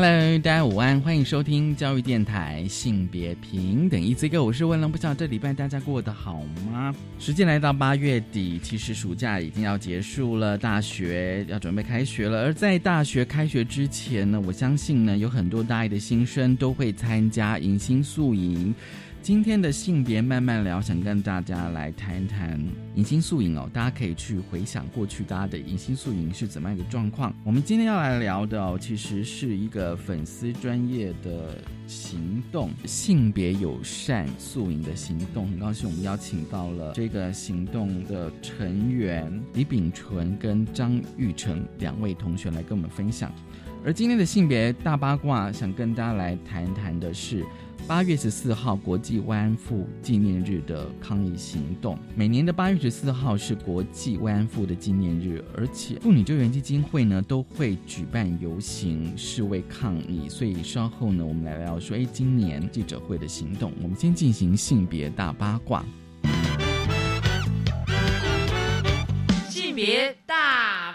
Hello，大家午安，欢迎收听教育电台性别平等一 Z 哥我是温龙，不知道这礼拜大家过得好吗？时间来到八月底，其实暑假已经要结束了，大学要准备开学了。而在大学开学之前呢，我相信呢，有很多大一的新生都会参加迎新宿营。今天的性别慢慢聊，想跟大家来谈一谈迎新宿营哦。大家可以去回想过去大家的迎新宿影是怎么样一个状况。我们今天要来聊的哦，其实是一个粉丝专业的行动，性别友善宿影的行动。很高兴我们邀请到了这个行动的成员李秉纯跟张玉成两位同学来跟我们分享。而今天的性别大八卦，想跟大家来谈一谈的是。八月十四号国际慰安妇纪念日的抗议行动，每年的八月十四号是国际慰安妇的纪念日，而且妇女救援基金会呢都会举办游行示威抗议。所以稍后呢，我们来聊说，哎，今年记者会的行动。我们先进行性别大八卦。性别大。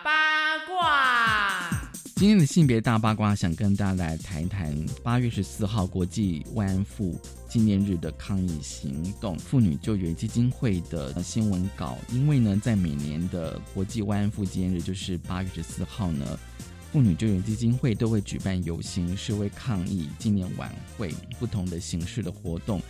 今天的性别大八卦，想跟大家来谈一谈八月十四号国际慰安妇纪念日的抗议行动。妇女救援基金会的新闻稿，因为呢，在每年的国际慰安妇纪念日，就是八月十四号呢，妇女救援基金会都会举办游行、示威抗议、纪念晚会，不同的形式的活动。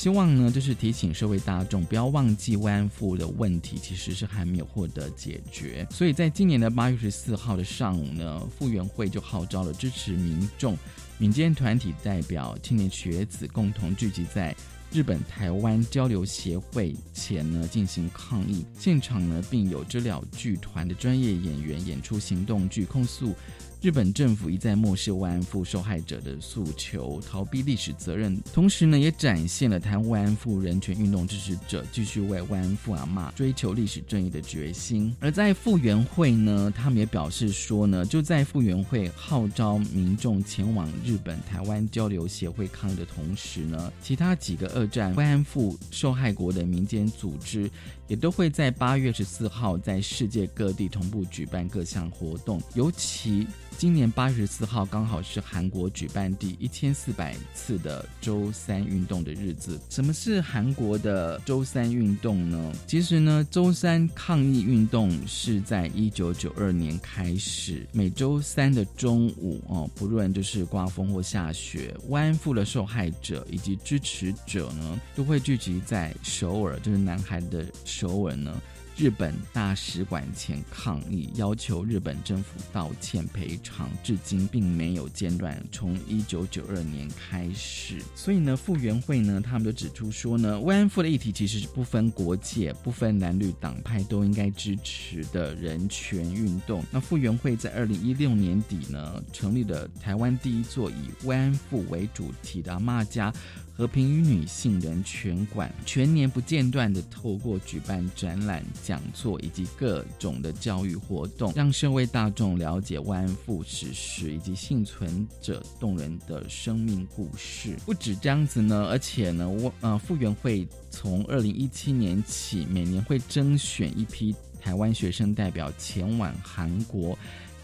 希望呢，就是提醒社会大众不要忘记慰安妇的问题，其实是还没有获得解决。所以在今年的八月十四号的上午呢，复原会就号召了支持民众、民间团体代表、青年学子共同聚集在日本台湾交流协会前呢进行抗议。现场呢，并有知了剧团的专业演员演出行动剧，控诉。日本政府一再漠视慰安妇受害者的诉求，逃避历史责任，同时呢，也展现了台湾慰安妇人权运动支持者继续为慰安妇阿妈追求历史正义的决心。而在复原会呢，他们也表示说呢，就在复原会号召民众前往日本台湾交流协会抗议的同时呢，其他几个二战慰安妇受害国的民间组织也都会在八月十四号在世界各地同步举办各项活动，尤其。今年八月四号刚好是韩国举办第一千四百次的周三运动的日子。什么是韩国的周三运动呢？其实呢，周三抗议运动是在一九九二年开始，每周三的中午哦，不论就是刮风或下雪，慰安妇的受害者以及支持者呢，都会聚集在首尔，就是南韩的首尔呢。日本大使馆前抗议，要求日本政府道歉赔偿，至今并没有间断。从一九九二年开始，所以呢，复原会呢，他们就指出说呢，慰安妇的议题其实是不分国界、不分蓝绿党派都应该支持的人权运动。那复原会在二零一六年底呢，成立了台湾第一座以慰安妇为主题的妈家。和平与女性人权馆全年不间断的透过举办展览、讲座以及各种的教育活动，让社会大众了解慰安妇史实以及幸存者动人的生命故事。不止这样子呢，而且呢，我呃复原会从二零一七年起，每年会征选一批台湾学生代表前往韩国。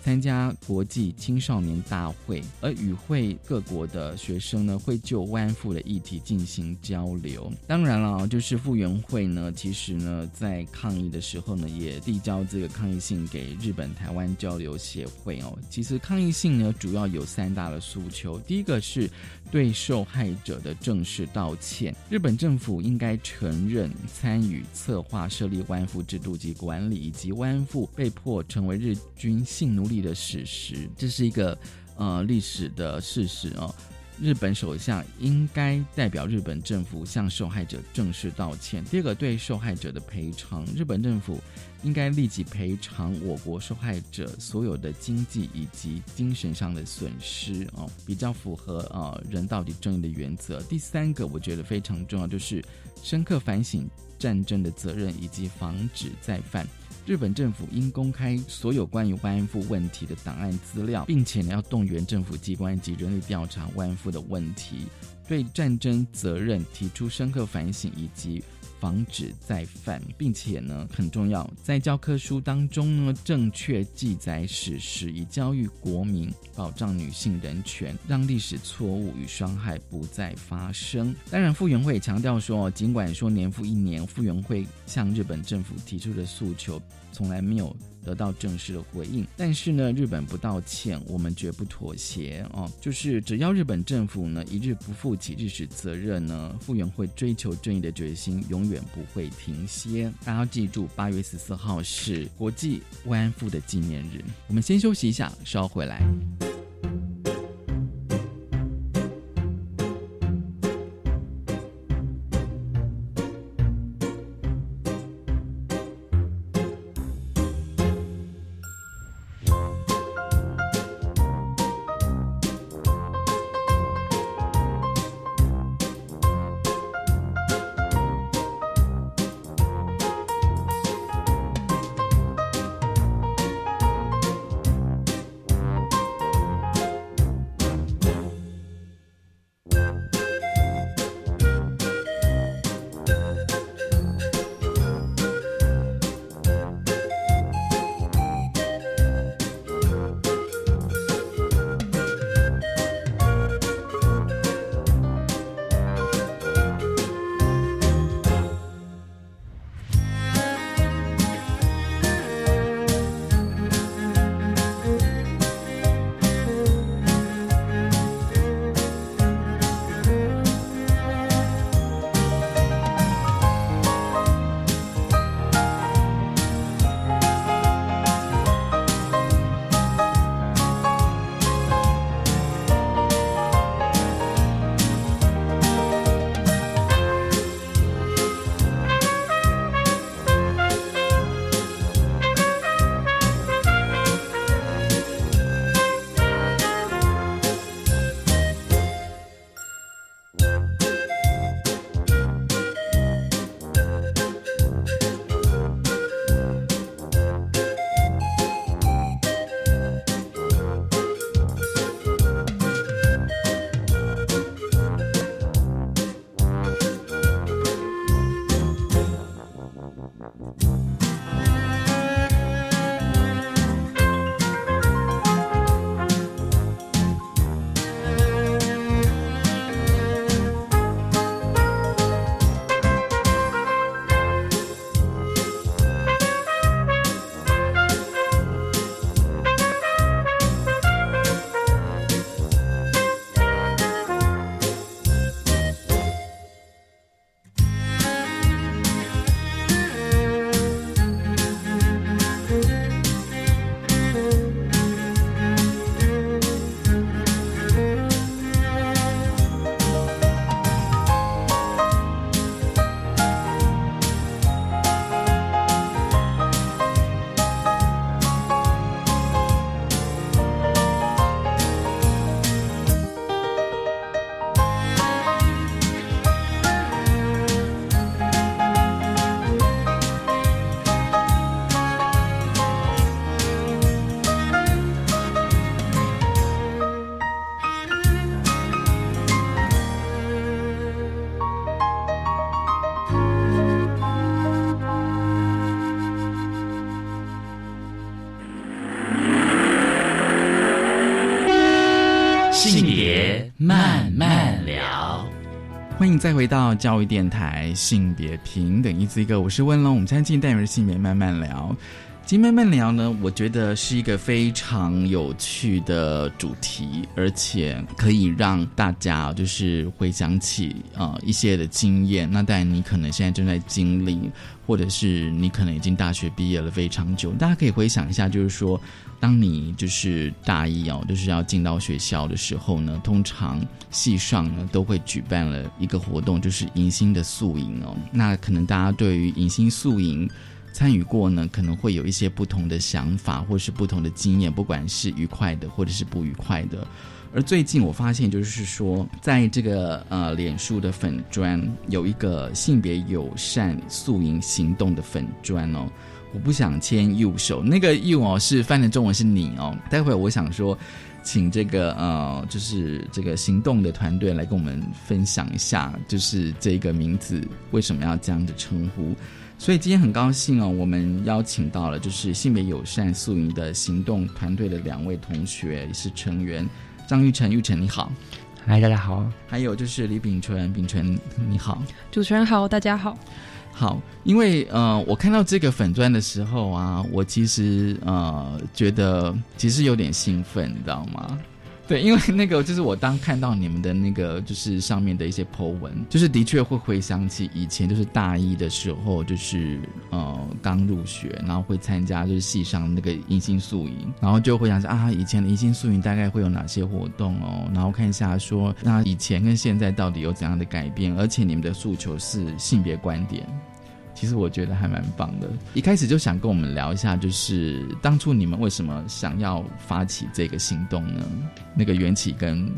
参加国际青少年大会，而与会各国的学生呢，会就慰安妇的议题进行交流。当然了，就是复原会呢，其实呢，在抗议的时候呢，也递交这个抗议信给日本台湾交流协会哦。其实抗议信呢，主要有三大的诉求。第一个是对受害者的正式道歉，日本政府应该承认参与策划设立慰安妇制度及管理，以及慰安妇被迫成为日军性奴隶。的史实，这是一个呃历史的事实哦。日本首相应该代表日本政府向受害者正式道歉。第二个，对受害者的赔偿，日本政府应该立即赔偿我国受害者所有的经济以及精神上的损失哦，比较符合呃人道的正义的原则。第三个，我觉得非常重要，就是深刻反省战争的责任以及防止再犯。日本政府应公开所有关于慰安妇问题的档案资料，并且呢要动员政府机关及人力调查慰安妇的问题，对战争责任提出深刻反省以及。防止再犯，并且呢很重要，在教科书当中呢正确记载史实，以教育国民，保障女性人权，让历史错误与伤害不再发生。当然，傅园慧强调说，尽管说年复一年，傅园慧向日本政府提出的诉求从来没有。得到正式的回应，但是呢，日本不道歉，我们绝不妥协哦。就是只要日本政府呢一日不负起历史责任呢，复原会追求正义的决心永远不会停歇。大家要记住，八月十四号是国际慰安妇的纪念日。我们先休息一下，稍回来。再回到教育电台，性别平等一字一个，我是温龙。我们今天进单元是性别慢慢聊。金妹妹聊呢，我觉得是一个非常有趣的主题，而且可以让大家就是回想起啊一些的经验。那当然，你可能现在正在经历，或者是你可能已经大学毕业了非常久，大家可以回想一下，就是说，当你就是大一哦，就是要进到学校的时候呢，通常系上呢都会举办了一个活动，就是迎新的宿营哦。那可能大家对于迎新宿营。参与过呢，可能会有一些不同的想法，或是不同的经验，不管是愉快的，或者是不愉快的。而最近我发现，就是说，在这个呃脸书的粉砖有一个性别友善素营行动的粉砖哦，我不想牵右手，那个右哦是翻成中文是你哦。待会我想说，请这个呃就是这个行动的团队来跟我们分享一下，就是这个名字为什么要这样的称呼。所以今天很高兴哦，我们邀请到了就是性别友善素营的行动团队的两位同学，也是成员张玉成，玉成你好，嗨，大家好。还有就是李秉纯，秉纯你好，主持人好，大家好。好，因为呃，我看到这个粉砖的时候啊，我其实呃觉得其实有点兴奋，你知道吗？对，因为那个就是我当看到你们的那个就是上面的一些 po 文，就是的确会回想起以前就是大一的时候，就是呃刚入学，然后会参加就是系上那个迎新宿营，然后就会想啊以前的迎新宿营大概会有哪些活动哦，然后看一下说那以前跟现在到底有怎样的改变，而且你们的诉求是性别观点。其实我觉得还蛮棒的。一开始就想跟我们聊一下，就是当初你们为什么想要发起这个行动呢？那个缘起跟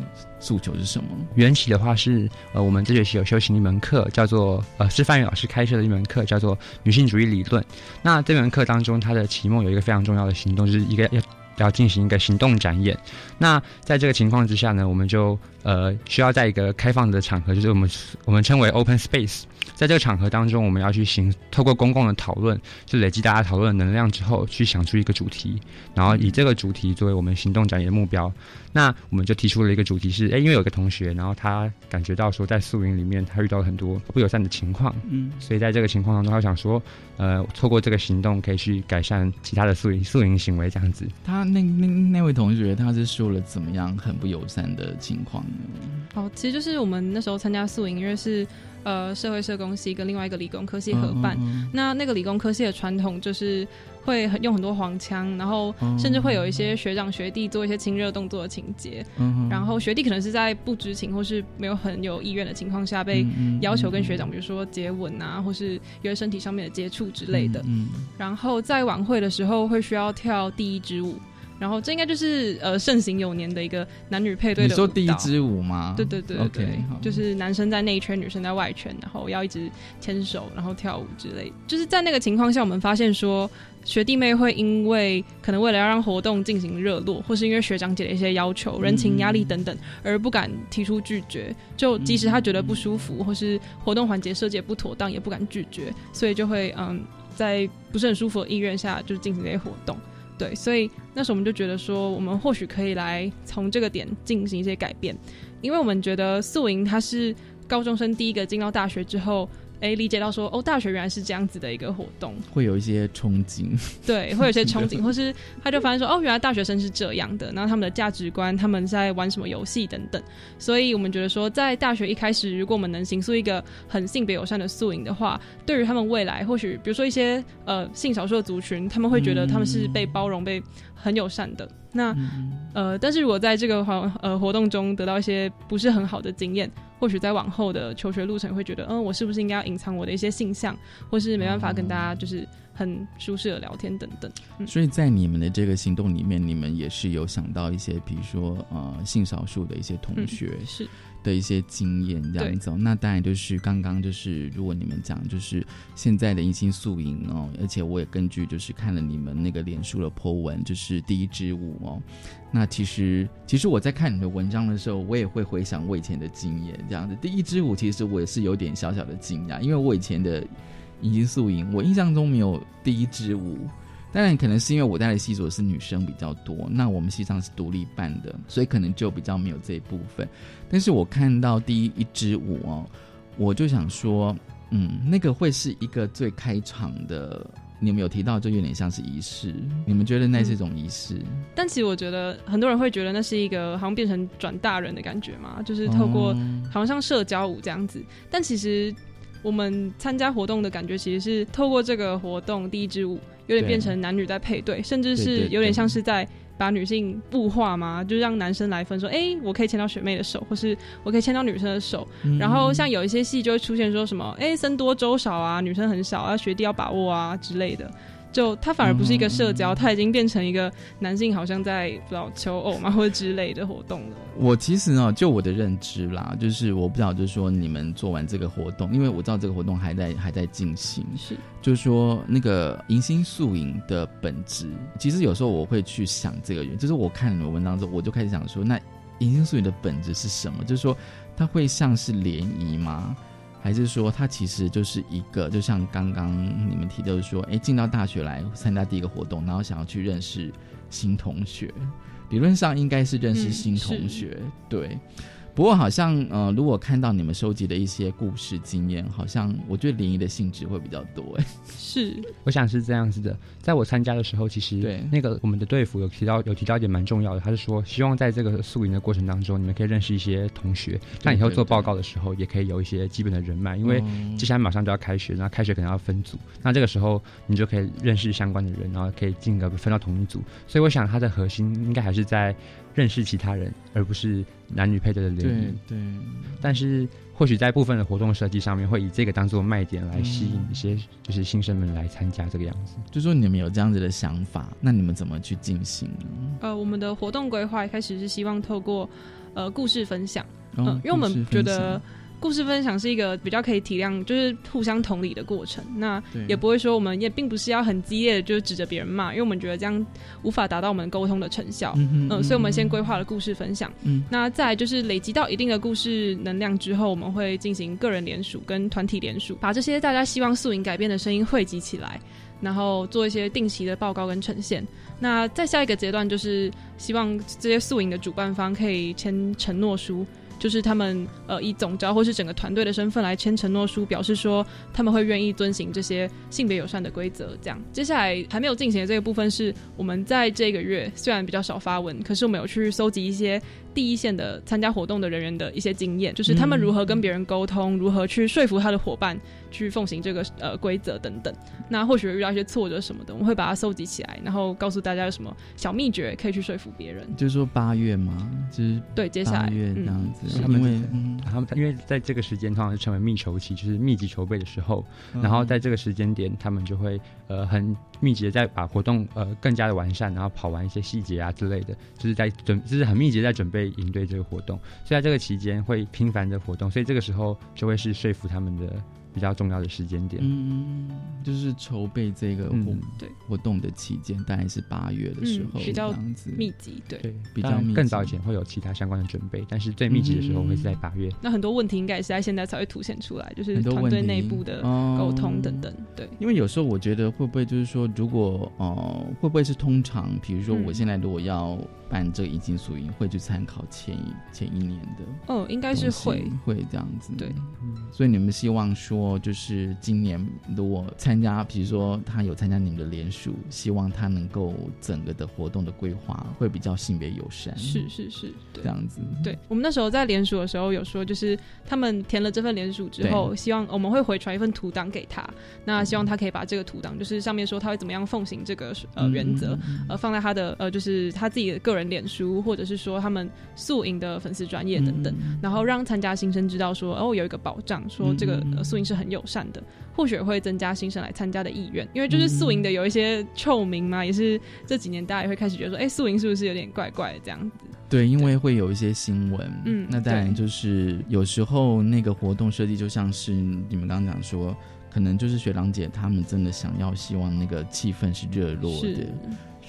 诉求是什么？缘起的话是，呃，我们这学期有修行一门课，叫做呃，是范宇老师开设的一门课，叫做女性主义理论。那这门课当中，它的期末有一个非常重要的行动，就是一个要要进行一个行动展演。那在这个情况之下呢，我们就呃需要在一个开放的场合，就是我们我们称为 open space。在这个场合当中，我们要去行透过公共的讨论，就累积大家讨论的能量之后，去想出一个主题，然后以这个主题作为我们行动展演的目标。那我们就提出了一个主题是：哎，因为有个同学，然后他感觉到说，在宿营里面他遇到了很多不友善的情况，嗯，所以在这个情况当中，他想说，呃，透过这个行动可以去改善其他的宿营宿营行为这样子。他那那那位同学他是说了怎么样很不友善的情况呢？哦，其实就是我们那时候参加宿营，因为是。呃，社会社工系跟另外一个理工科系合办，那那个理工科系的传统就是会用很多黄腔，然后甚至会有一些学长学弟做一些亲热动作的情节，然后学弟可能是在不知情或是没有很有意愿的情况下被要求跟学长，比如说接吻啊，或是有些身体上面的接触之类的，然后在晚会的时候会需要跳第一支舞。然后这应该就是呃盛行有年的一个男女配对的。你说第一支舞吗？对对对对，就是男生在内圈，女生在外圈，然后要一直牵手，然后跳舞之类。就是在那个情况下，我们发现说学弟妹会因为可能为了要让活动进行热络，或是因为学长姐的一些要求、人情压力等等，而不敢提出拒绝。就即使他觉得不舒服，或是活动环节设计不妥当，也不敢拒绝，所以就会嗯在不是很舒服的意愿下，就进行这些活动。对，所以那时候我们就觉得说，我们或许可以来从这个点进行一些改变，因为我们觉得素莹她是高中生第一个进到大学之后。哎，理解到说哦，大学原来是这样子的一个活动，会有一些憧憬，对，会有一些憧憬，或是他就发现说哦，原来大学生是这样的，然后他们的价值观，他们在玩什么游戏等等，所以我们觉得说，在大学一开始，如果我们能行塑一个很性别友善的宿营的话，对于他们未来，或许比如说一些呃性少数的族群，他们会觉得他们是被包容、被很友善的。那呃，但是如果在这个活呃活动中得到一些不是很好的经验。或许在往后的求学路程会觉得，嗯，我是不是应该要隐藏我的一些性向，或是没办法跟大家就是很舒适的聊天等等。所以在你们的这个行动里面，你们也是有想到一些，比如说呃性少数的一些同学是。的一些经验这样子，那当然就是刚刚就是如果你们讲就是现在的迎新宿营哦，而且我也根据就是看了你们那个脸书的 po 文，就是第一支舞哦，那其实其实我在看你的文章的时候，我也会回想我以前的经验这样子。第一支舞其实我也是有点小小的惊讶，因为我以前的迎新宿营，我印象中没有第一支舞。当然，可能是因为我带的戏所是女生比较多，那我们戏上是独立办的，所以可能就比较没有这一部分。但是我看到第一一支舞哦，我就想说，嗯，那个会是一个最开场的你们有提到，就有点像是仪式。你们觉得那是一种仪式？但其实我觉得很多人会觉得那是一个好像变成转大人的感觉嘛，就是透过哦好像像社交舞这样子。但其实我们参加活动的感觉，其实是透过这个活动第一支舞，有点对变成男女在配对，甚至是有点像是在。把女性物化嘛，就让男生来分说，哎、我可以牵到学妹的手，或是我可以牵到女生的手。嗯然后像有一些戏就会出现说什么，哎、僧多粥少啊，女生很少啊，学弟要把握啊之类的。就它反而不是一个社交，嗯它已经变成一个男性好像在不知道求偶嘛或者之类的活动了。我其实呢，就我的认知啦，就是我不知道，就是说你们做完这个活动，因为我知道这个活动还在还在进行，是，就是说那个迎新宿营的本质，其实有时候我会去想这个原因，就是我看你们文章之后，我就开始想说，那迎新宿营的本质是什么？就是说它会像是联谊吗？还是说它其实就是一个，就像刚刚你们提到的说，哎，进到大学来参加第一个活动，然后想要去认识新同学，理论上应该是认识嗯新同是学，对。不过好像呃，如果看到你们收集的一些故事经验，好像我觉得联谊的性质会比较多哎。是，我想是这样子的，在我参加的时候，其实对那个我们的队服有提到有提到一点蛮重要的，他是说希望在这个宿营的过程当中，你们可以认识一些同学，那以后做报告的时候也可以有一些基本的人脉，因为哦接下来马上就要开学，然后开学可能要分组，那这个时候你就可以认识相关的人，然后可以进而分到同一组。所以我想它的核心应该还是在认识其他人，而不是男女配对的联谊对。对，但是或许在部分的活动设计上面，会以这个当做卖点来吸引一些就是新生们来参加这个样子。就说你们有这样子的想法，那你们怎么去进行呢？呃，我们的活动规划一开始是希望透过呃故事分享，嗯、哦因为我们觉得故事分享是一个比较可以体谅，就是互相同理的过程。那也不会说我们也并不是要很激烈的就是指着别人骂，因为我们觉得这样无法达到我们沟通的成效。嗯嗯，所以我们先规划了故事分享。嗯那再来就是累积到一定的故事能量之后，我们会进行个人联署跟团体联署，把这些大家希望素影改变的声音汇集起来，然后做一些定期的报告跟呈现。那在下一个阶段就是希望这些宿营的主办方可以签承诺书。就是他们呃以总招或是整个团队的身份来签承诺书，表示说他们会愿意遵循这些性别友善的规则。这样，接下来还没有进行的这个部分是我们在这个月虽然比较少发文，可是我们有去搜集一些第一线的参加活动的人员的一些经验，就是他们如何跟别人沟通，如何去说服他的伙伴去奉行这个呃规则等等。那或许会遇到一些挫折什么的，我们会把它搜集起来，然后告诉大家有什么小秘诀可以去说服别人。就是说八月嘛，就是对，接下来八月这嗯样子，是他们因为嗯然后因为在这个时间通常是成为密筹期，就是密集筹备的时候，嗯。然后在这个时间点，他们就会呃很密集的在把活动呃更加的完善，然后跑完一些细节啊之类的，就是在准就是很密集在准备迎对这个活动，所以在这个期间会频繁的活动，所以这个时候就会是说服他们的比较重要的时间点。嗯，就是筹备这个活、嗯对活动的期间，大概是八月的时候，嗯比较这样子密集，对。对，比较密集更早以前会有其他相关的准备，但是最密集的时候会是在八月。那很多问题应该也是在现在才会凸显出来，就是很多团队内部的哦沟通等等。对，因为有时候我觉得会不会就是说，如果呃会不会是通常，比如说嗯我现在如果要办这个迎新宿营，会去参考前一前一年的哦，应该是会。会这样子，对所以你们希望说，就是今年如果参加，比如说他有参加你们的联署，希望他能够整个的活动的规划会比较性别友善，是是是，对。这。样子，对我们那时候在联署的时候有说，就是他们填了这份联署之后，希望我们会回传一份图档给他，那希望他可以把这个图档，就是上面说他会怎么样奉行这个呃原则，嗯，嗯呃放在他的呃就是他自己的个人脸书，或者是说他们宿营的粉丝专业等等，嗯然后让参加新生知道说哦有一个保障，说这个呃宿营是很友善的，或许会增加新生来参加的意愿，因为就是宿营的有一些臭名嘛，也是这几年大家也会开始觉得说，哎、宿营是不是有点怪怪的这样子？对，因为会有一些新闻，嗯那当然就是有时候那个活动设计就像是你们刚刚讲说，可能就是学长姐他们真的想要希望那个气氛是热络的是，，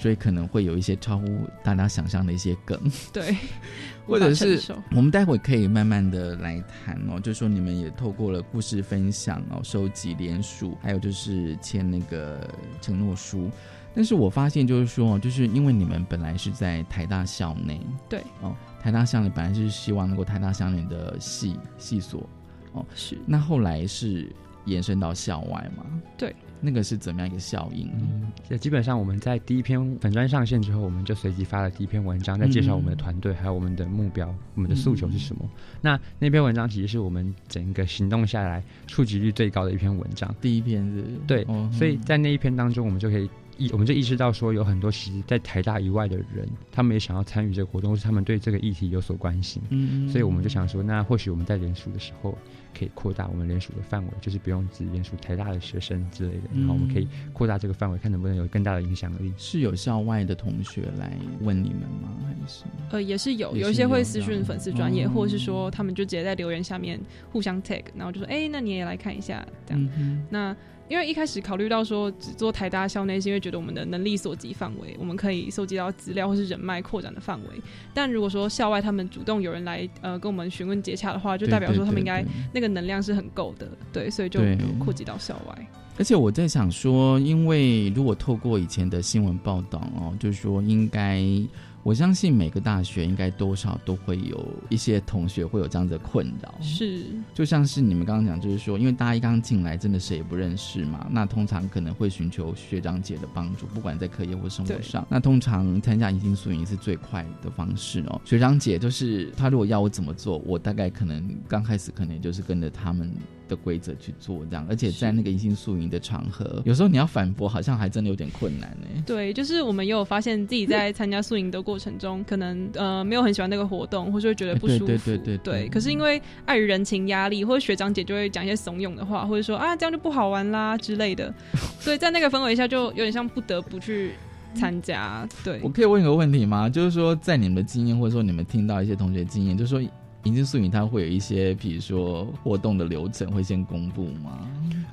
所以可能会有一些超乎大家想象的一些梗，对，或者是我们待会可以慢慢的来谈哦，就是说你们也透过了故事分享哦，收集联署，还有就是签那个承诺书。但是我发现就是说，就是因为你们本来是在台大校内，对哦，台大校内本来是希望能够台大校内的系系所，哦是那后来是延伸到校外嘛？对。那个是怎么样一个效应？嗯，这基本上我们在第一篇粉砖上线之后，我们就随即发了第一篇文章，在介绍我们的团队，还有我们的目标、我们的诉求是什么。那那篇文章其实是我们整个行动下来触及率最高的一篇文章。第一篇是，对，哦所以在那一篇当中，我们就可以意，我们就意识到说，有很多其实在台大以外的人，他们也想要参与这个活动，或是他们对这个议题有所关心。嗯所以我们就想说，那或许我们在联署的时候，可以扩大我们联署的范围，就是不用只联署台大的学生之类的，然后我们可以扩大这个范围，看能不能有更大的影响力。是有校外的同学来问你们吗？还是呃，也是有，有一些会私讯粉丝专业，哦或者是说他们就直接在留言下面互相 tag，然后就说，哎、那你也来看一下，这样。嗯那因为一开始考虑到说只做台大校内，是因为觉得我们的能力所及范围，我们可以收集到资料或是人脉扩展的范围。但如果说校外他们主动有人来呃跟我们询问接洽的话，就代表说对他们应该那个能量是很够的，对，所以就扩及到校外。而且我在想说，因为如果透过以前的新闻报道哦，就是说应该，我相信每个大学应该多少都会有一些同学会有这样子的困扰，是，就像是你们刚刚讲，就是说，因为大一刚进来，真的谁也不认识嘛，那通常可能会寻求学长姐的帮助，不管在课业或生活上。那通常参加迎新宿营是最快的方式哦。学长姐就是他如果要我怎么做，我大概可能刚开始可能就是跟着他们的规则去做这样，而且在那个迎新宿营的场合，有时候你要反驳，好像还真的有点困难呢。对，就是我们也有发现自己在参加宿营的过程中，可能呃没有很喜欢那个活动，或者会觉得不舒服。对对对对可是因为碍于人情压力，或者学长姐就会讲一些怂恿的话，或者说啊这样就不好玩啦之类的，所以在那个氛围下，就有点像不得不去参加。对我，可以问一个问题吗？就是说，在你们的经验，或者说你们听到一些同学经验，就是说。迎新宿营它会有一些，比如说活动的流程会先公布吗？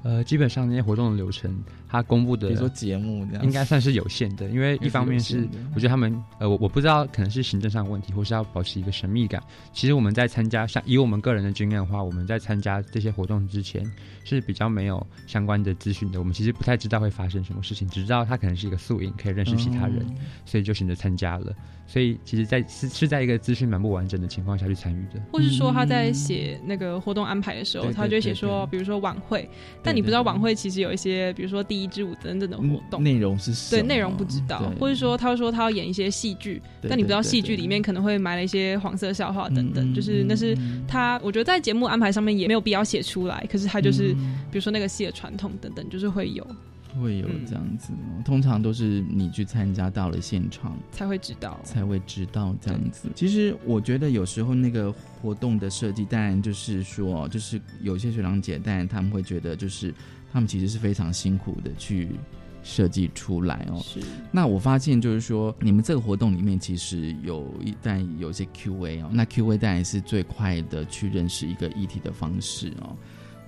呃，基本上那些活动的流程，它公布的比如说节目这样，应该算是有限的，因为一方面是我觉得他们呃，我我不知道可能是行政上的问题，或是要保持一个神秘感。其实我们在参加像以我们个人的经验的话，我们在参加这些活动之前是比较没有相关的资讯的，我们其实不太知道会发生什么事情，只知道他可能是一个素影，可以认识其他人，嗯。所以就选择参加了。所以其实在，是是在一个资讯蛮不完整的情况下去参与的。或是说他在写那个活动安排的时候，他就写说，比如说晚会，但你不知道晚会其实有一些，比如说第一支舞等等的活动。内容是对内容不知道，或者说他会说他要演一些戏剧，但你不知道戏剧里面可能会埋了一些黄色笑话等等，嗯就是那是嗯他，我觉得在节目安排上面也没有必要写出来，可是他就是、嗯。比如说那个戏的传统等等，就是会有会有嗯这样子哦，通常都是你去参加到了现场才会知道。才会知道这样子。其实我觉得有时候那个活动的设计，当然就是说，就是有些学长姐，当然他们会觉得，就是他们其实是非常辛苦的去设计出来哦。是那我发现就是说，你们这个活动里面其实有一但有一些 Q&A 哦，那 Q&A 当然是最快的去认识一个议题的方式哦。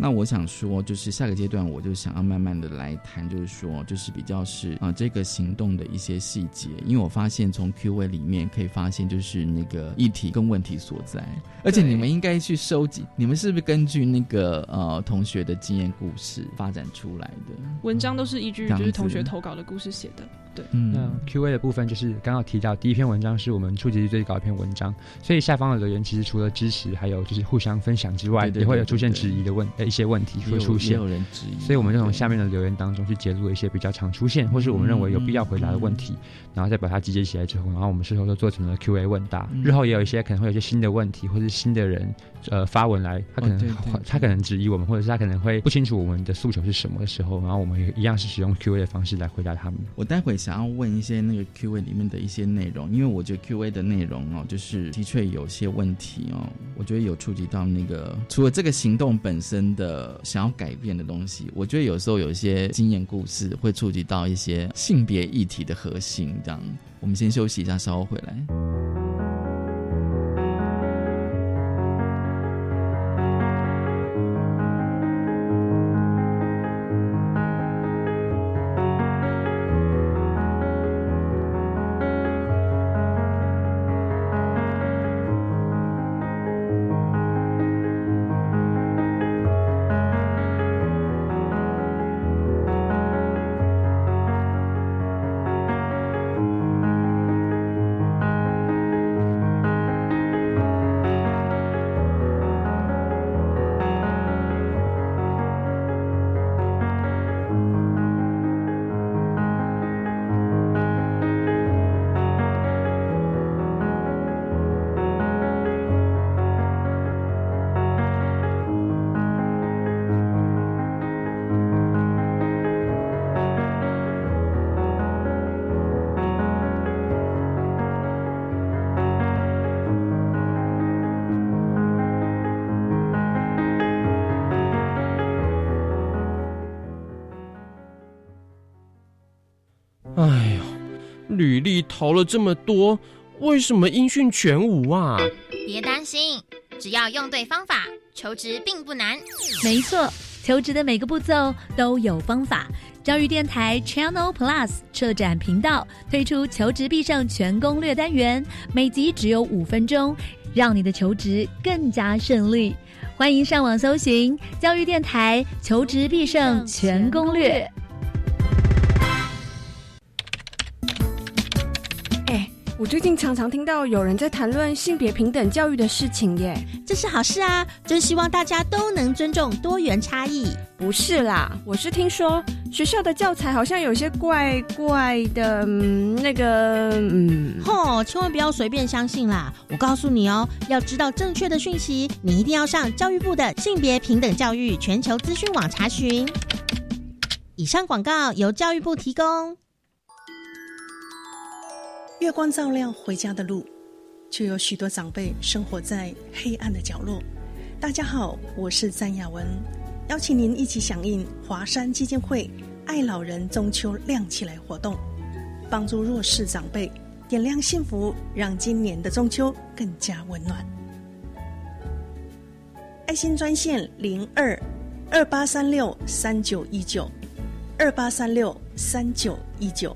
那我想说，就是下个阶段，我就想要慢慢的来谈，就是说，就是比较是啊、这个行动的一些细节，因为我发现从 Q&A 里面可以发现，就是那个议题跟问题所在，而且你们应该去收集，你们是不是根据那个呃同学的经验故事发展出来的？文章都是依据就是同学投稿的故事写的，对，嗯那 Q&A 的部分就是刚刚提到第一篇文章是我们触及率最高的一篇文章，所以下方的留言其实除了支持，还有就是互相分享之外，也会有出现质疑的问呃一些问题会出现。有人质疑，所以我们就从下面的留言当中去揭露一些比较常出现，或是我们认为有必要回答的问题，然后再把它集结起来之后，然后我们事后就做成了 Q&A 问答。嗯日后也有一些可能会有一些新的问题，或是新的人呃发文来，他可能、他可能质疑我们，或者是他可能会不清楚我们的诉求是什么的时候，然后我们也一样是使用 Q&A 的方式来回答他们。我待会想要问一些那个 Q&A 里面的一些内容，因为我觉得 Q&A 的内容哦，就是的确有些问题哦，我觉得有触及到那个除了这个行动本身的想要改变的东西，我觉得有时候有一些经验故事会触及到一些性别议题的核心。这样，我们先休息一下，稍后回来。履历投了这么多，为什么音讯全无啊？别担心，只要用对方法，求职并不难。没错，求职的每个步骤都有方法。教育电台 Channel Plus 策展频道推出求职必胜全攻略单元，每集只有五分钟，让你的求职更加顺利。欢迎上网搜寻教育电台求职必胜全攻略。我最近常常听到有人在谈论性别平等教育的事情耶。这是好事啊！真希望大家都能尊重多元差异。不是啦，我是听说学校的教材好像有些怪怪的，嗯、那个，嗯，吼，千万不要随便相信啦！我告诉你哦，要知道正确的讯息，你一定要上教育部的性别平等教育全球资讯网查询。以上广告由教育部提供。月光照亮回家的路，却有许多长辈生活在黑暗的角落。大家好，我是詹雅文，邀请您一起响应华山基金会“爱老人中秋亮起来”活动，帮助弱势长辈点亮幸福，让今年的中秋更加温暖。爱心专线零二二八三六三九一九二八三六三九一九。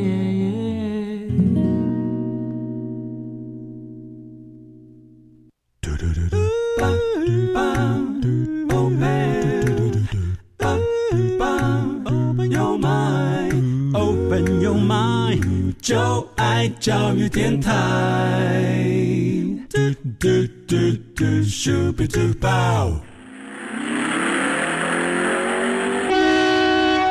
就爱教育电台。嘟嘟嘟嘟，Super Duper。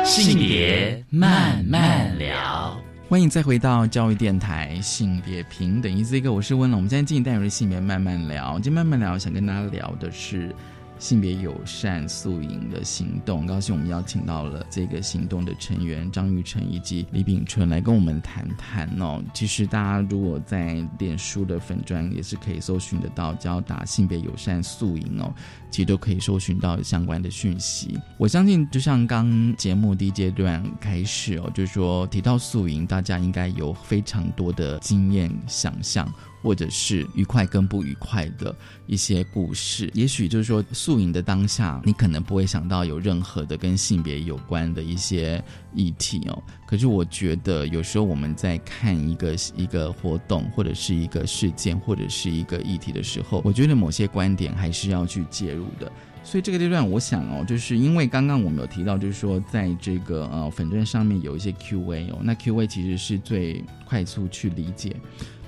性别慢慢聊，欢迎再回到教育电台性别平等。一字一个，我是温龙。我们现在进行单元的性别慢慢聊。今天慢慢聊，想跟大家聊的是性别友善宿营的行动。很高兴我们邀请到了这个行动的成员张玉成以及李炳春来跟我们谈谈哦。其实大家如果在脸书的粉砖也是可以搜寻得到，只要打性别友善宿营哦。其实都可以搜寻到相关的讯息。我相信，就像刚节目第一阶段开始哦，就是说提到宿营，大家应该有非常多的经验、想象，或者是愉快跟不愉快的一些故事。也许就是说，宿营的当下，你可能不会想到有任何的跟性别有关的一些议题哦。可是我觉得，有时候我们在看一个一个活动，或者是一个事件，或者是一个议题的时候，我觉得某些观点还是要去介入。的，所以这个阶段，我想哦，就是因为刚刚我们有提到，就是说在这个呃粉钻上面有一些 Q&A 哦，那 Q&A 其实是最快速去理解，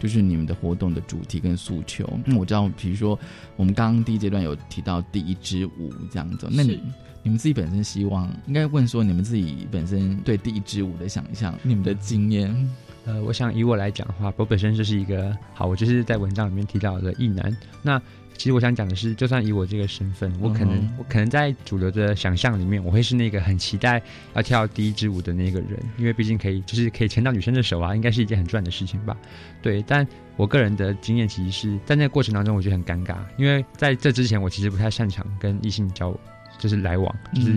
就是你们的活动的主题跟诉求。那我知道，比如说我们刚刚第一阶段有提到第一支舞这样子，那你你们自己本身希望应该问说，你们自己本身对第一支舞的想象，你们的经验。呃，我想以我来讲的话，我本身就是一个好，我就是在文章里面提到的艺男。那其实我想讲的是，就算以我这个身份，我可能、我可能在主流的想象里面，我会是那个很期待要跳第一支舞的那个人，因为毕竟可以就是可以牵到女生的手啊，应该是一件很赚的事情吧。对，但我个人的经验其实是在那个过程当中，我觉得很尴尬，因为在这之前，我其实不太擅长跟异性交。就是来往，就是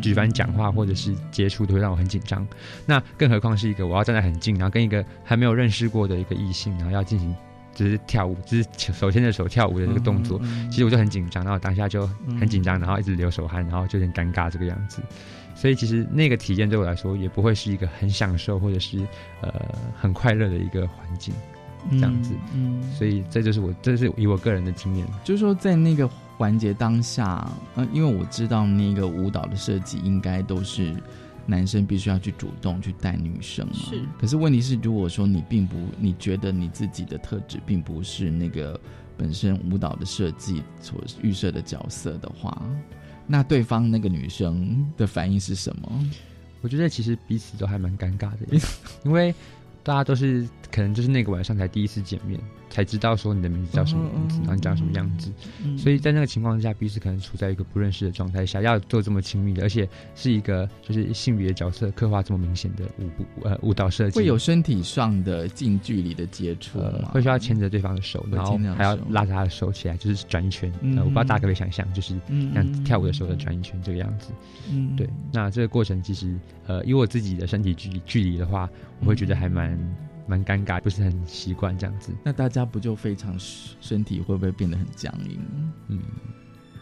举凡讲话或者是接触，都会让我很紧张。那更何况是一个我要站在很近，然后跟一个还没有认识过的一个异性，然后要进行就是跳舞，就是手牵着手跳舞的这个动作，其实我就很紧张，然后当下就很紧张，然后一直流手汗，然后就有点尴尬这个样子。所以其实那个体验对我来说也不会是一个很享受或者是呃很快乐的一个环境，这样子。嗯，所以这就是我这是以我个人的经验，就是说在那个。环节当下，呃，因为我知道那个舞蹈的设计应该都是男生必须要去主动去带女生嘛。是。可是问题是，如果说你并不，你觉得你自己的特质并不是那个本身舞蹈的设计所预设的角色的话，那对方那个女生的反应是什么？我觉得其实彼此都还蛮尴尬的，因为大家都是可能就是那个晚上才第一次见面。才知道说你的名字叫什么名字，然后你长什么样子。嗯所以在那个情况之下，彼此可能处在一个不认识的状态下，要做这么亲密的，而且是一个就是性别角色刻画这么明显的舞步呃舞蹈设计，会有身体上的近距离的接触呃？会需要牵着对方的手，然后还要拉着他的手起来，就是转一圈。我不知道大家可不可以想象，就是嗯像跳舞的时候的转一圈这个样子。嗯对。那这个过程其实呃，以我自己的身体距离距离的话，我会觉得还蛮蛮尴尬，不是很习惯这样子。那大家不就非常身体会不会变得很僵硬？嗯，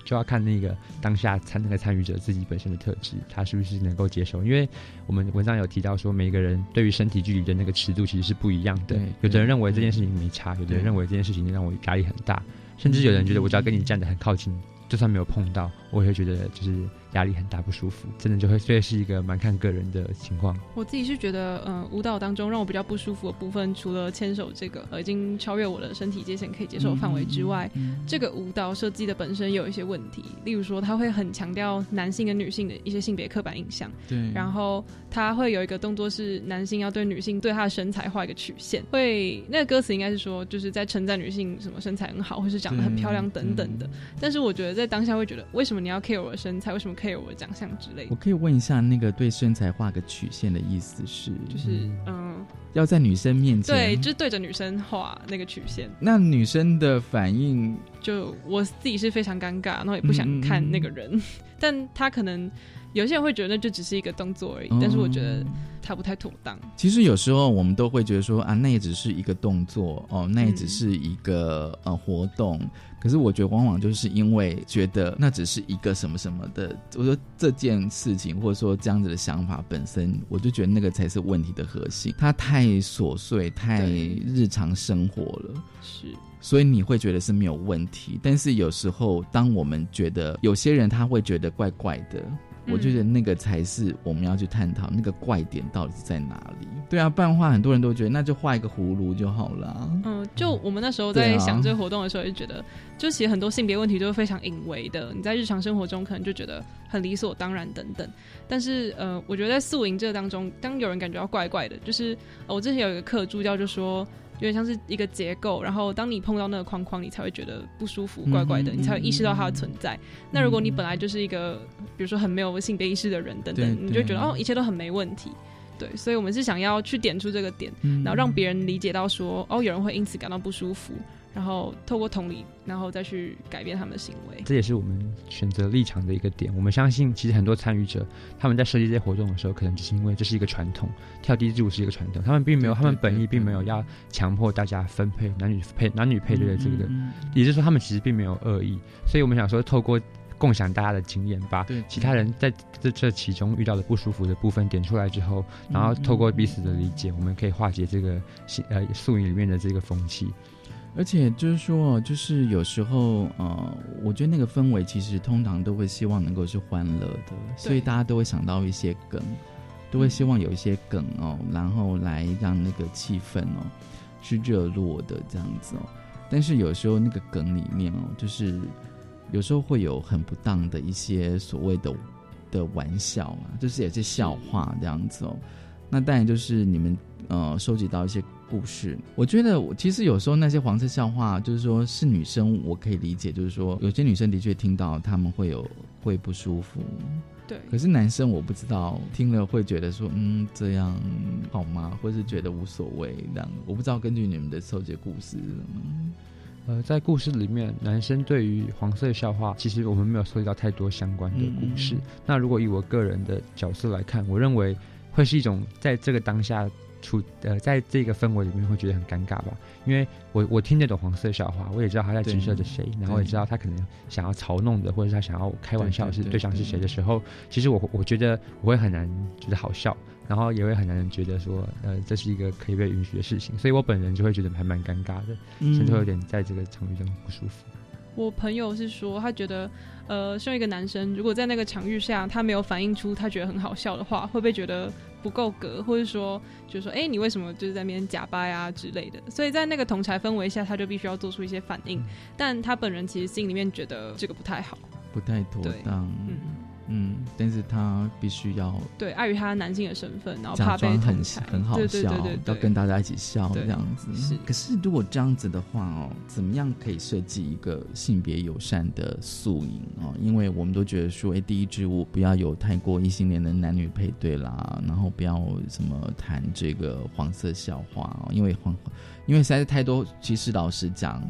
就要看那个当下参那个参与者自己本身的特质，他是不是能够接受。因为我们文章有提到说，每一个人对于身体距离的那个尺度其实是不一样的。有的人认为这件事情没差，有的人认为这件事情让我压力很大，甚至有人觉得我只要跟你站得很靠近，就算没有碰到，我也会觉得就是压力很大不舒服。真的就会，所以是一个蛮看个人的情况。我自己是觉得，嗯、舞蹈当中让我比较不舒服的部分，除了牵手这个呃已经超越我的身体界限可以接受范围之外，这个舞蹈设计的本身也有一些问题，例如说它会很强调男性跟女性的一些性别刻板印象，对。然后它会有一个动作是男性要对女性对她的身材画一个曲线，会那个歌词应该是说就是在称赞女性什么身材很好，或是长得很漂亮等等的，但是我觉得在当下会觉得为什么你要 care 我的身材，为什么 care 我的长相之类的我，可以问一下，那个对身材画个曲线的意思是，就是嗯。要在女生面前对，就是对着女生画那个曲线。那女生的反应，就我自己是非常尴尬，然后也不想看那个人，但他可能有些人会觉得那就只是一个动作而已，哦但是我觉得他不太妥当。其实有时候我们都会觉得说啊，那也只是一个动作哦，那也只是一个、呃活动。可是我觉得往往就是因为觉得那只是一个什么什么的，我说这件事情或者说这样子的想法本身，我就觉得那个才是问题的核心。它太琐碎，太日常生活了。是。所以你会觉得是没有问题，但是有时候当我们觉得有些人他会觉得怪怪的，嗯我就觉得那个才是我们要去探讨那个怪点到底是在哪里。对啊，不然的话很多人都觉得那就画一个葫芦就好了。嗯，就我们那时候 在想这个活动的时候，就觉得，就其实很多性别问题都是非常隐微的，你在日常生活中可能就觉得很理所当然等等。但是呃，我觉得在宿营这个当中，当有人感觉到怪怪的，就是、呃我之前有一个课助教就说。有点像是一个结构，然后当你碰到那个框框，你才会觉得不舒服、怪怪的，嗯你才会意识到它的存在。那如果你本来就是一个，比如说很没有性别意识的人等等，你就觉得哦，一切都很没问题。对，所以我们是想要去点出这个点，嗯然后让别人理解到说，哦，有人会因此感到不舒服，然后透过同理，然后再去改变他们的行为。这也是我们选择立场的一个点。我们相信，其实很多参与者他们在设计这些活动的时候，可能只是因为这是一个传统，跳低支舞是一个传统，他们并没有，他们本意并没有要强迫大家分配男女配男女配对的这个，也就是说，他们其实并没有恶意。所以我们想说，透过共享大家的经验，把其他人在这这其中遇到的不舒服的部分点出来之后，然后透过彼此的理解，我们可以化解这个呃宿营里面的这个风气。而且就是说，就是有时候，呃，我觉得那个氛围其实通常都会希望能够是欢乐的，所以大家都会想到一些梗，都会希望有一些梗哦，然后来让那个气氛哦是热络的这样子哦。但是有时候那个梗里面哦，就是有时候会有很不当的一些所谓的的玩笑啊，就是也是笑话这样子哦。那当然就是你们呃收集到一些故事，我觉得我其实有时候那些黄色笑话，就是说是女生我可以理解，就是说有些女生的确听到他们会有会不舒服，对。可是男生我不知道听了会觉得说嗯这样好吗，或是觉得无所谓这样，我不知道根据你们的收集故事。嗯呃，在故事里面，男生对于黄色笑话，其实我们没有收集到太多相关的故事。嗯那如果以我个人的角色来看，我认为会是一种在这个当下处呃，在这个氛围里面会觉得很尴尬吧，因为我我听得懂黄色笑话，我也知道他在指涉着谁，然后也知道他可能想要嘲弄的，或者是他想要开玩笑是对象是谁的时候，其实我我觉得我会很难觉得好笑。然后也会很难觉得说，呃，这是一个可以被允许的事情，所以我本人就会觉得还蛮尴尬的，嗯甚至会有点在这个场域中不舒服。我朋友是说，他觉得，呃，身为一个男生，如果在那个场域下，他没有反映出他觉得很好笑的话，会不会觉得不够格，或者说，就是说，哎、你为什么就是在那边假掰啊之类的？所以在那个同才氛围下，他就必须要做出一些反应。但他本人其实心里面觉得这个不太好。不太妥当。但是他必须要对，碍于他男性的身份，然后假装很很好笑对对，对要跟大家一起笑这样子。是可是如果这样子的话哦，怎么样可以设计一个性别友善的宿营哦？因为我们都觉得说，哎，第一支舞不要有太过异性恋的男女配对啦，然后不要什么谈这个黄色笑话哦，因为黄，因为实在是太多。其实老实讲。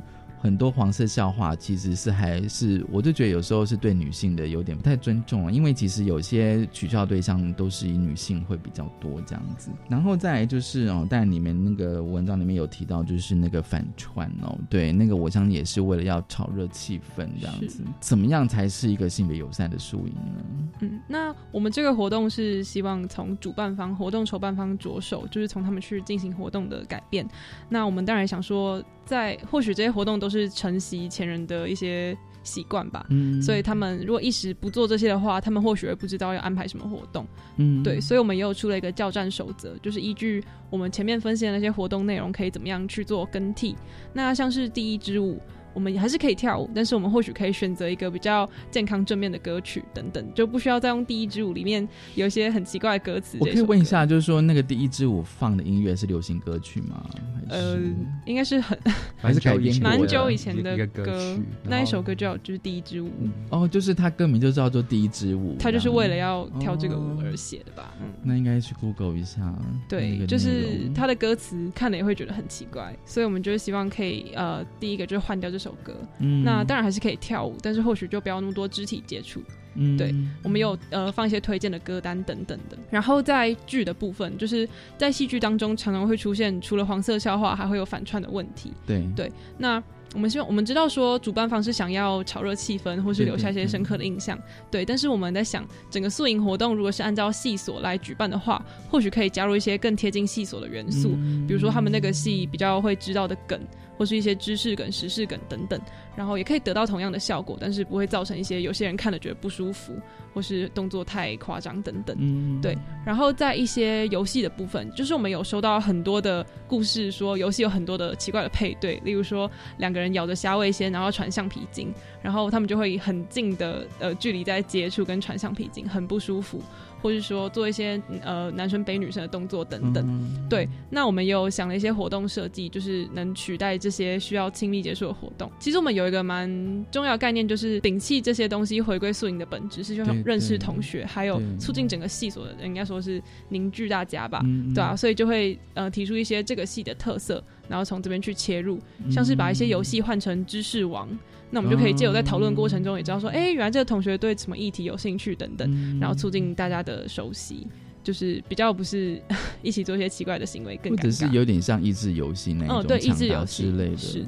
很多黄色笑话其实是还是，我就觉得有时候是对女性的有点不太尊重啊，因为其实有些取笑对象都是以女性会比较多这样子。然后再来就是哦，但你们那个文章里面有提到，就是那个反串哦，对，那个我相信也是为了要炒热气氛这样子。怎么样才是一个性别友善的输赢呢？嗯，那我们这个活动是希望从主办方、活动筹办方着手，就是从他们去进行活动的改变。那我们当然想说，在或许这些活动都是承袭前人的一些习惯吧，嗯所以他们如果一时不做这些的话，他们或许会不知道要安排什么活动。嗯对，所以我们也有出了一个教战守则，就是依据我们前面分析的那些活动内容，可以怎么样去做更替。那像是第一支舞。我们还是可以跳舞，但是我们或许可以选择一个比较健康正面的歌曲等等，就不需要再用第一支舞里面有一些很奇怪的歌词。我可以问一下，就是说那个第一支舞放的音乐是流行歌曲吗？呃，应该是很还是改编蛮久以前的歌曲那一首歌叫就是第一支舞，哦，就是它歌名就叫做第一支舞，它就是为了要哦跳这个舞而写的吧？嗯，那应该去 Google 一下。对，就是它的歌词看了也会觉得很奇怪，所以我们就是希望可以呃，第一个就是换掉这首歌，嗯那当然还是可以跳舞，但是或许就不要那么多肢体接触。嗯对，我们有呃放一些推荐的歌单等等的。然后在剧的部分，就是在戏剧当中常常会出现除了黄色笑话，还会有反串的问题。对对，那我们希望我们知道说主办方是想要炒热气氛，或是留下一些深刻的印象。对，但是我们在想，整个宿营活动如果是按照戏所来举办的话，或许可以加入一些更贴近戏所的元素，比如说他们那个戏比较会知道的梗。或是一些知识梗、时事梗等等，然后也可以得到同样的效果，但是不会造成一些有些人看了觉得不舒服，或是动作太夸张等等。嗯，对。然后在一些游戏的部分，就是我们有收到很多的故事，说游戏有很多的奇怪的配对，例如说两个人咬着虾味先，然后传橡皮筋，然后他们就会很近的呃距离在接触跟传橡皮筋，很不舒服。或是说做一些呃男生背女生的动作等等，嗯对。那我们也有想了一些活动设计，就是能取代这些需要亲密接触的活动。其实我们有一个蛮重要的概念，就是摒弃这些东西，回归宿营的本质，是就是认识同学，还有促进整个系所的人，应该说是凝聚大家吧，对啊，所以就会呃提出一些这个系的特色，然后从这边去切入，像是把一些游戏换成知识王。那我们就可以借由在讨论过程中也知道说，哎、原来这个同学对什么议题有兴趣等等，嗯然后促进大家的熟悉，就是比较不是 一起做一些奇怪的行为更或。者是有点像益智游戏那一种嗯对益智游戏之类的，是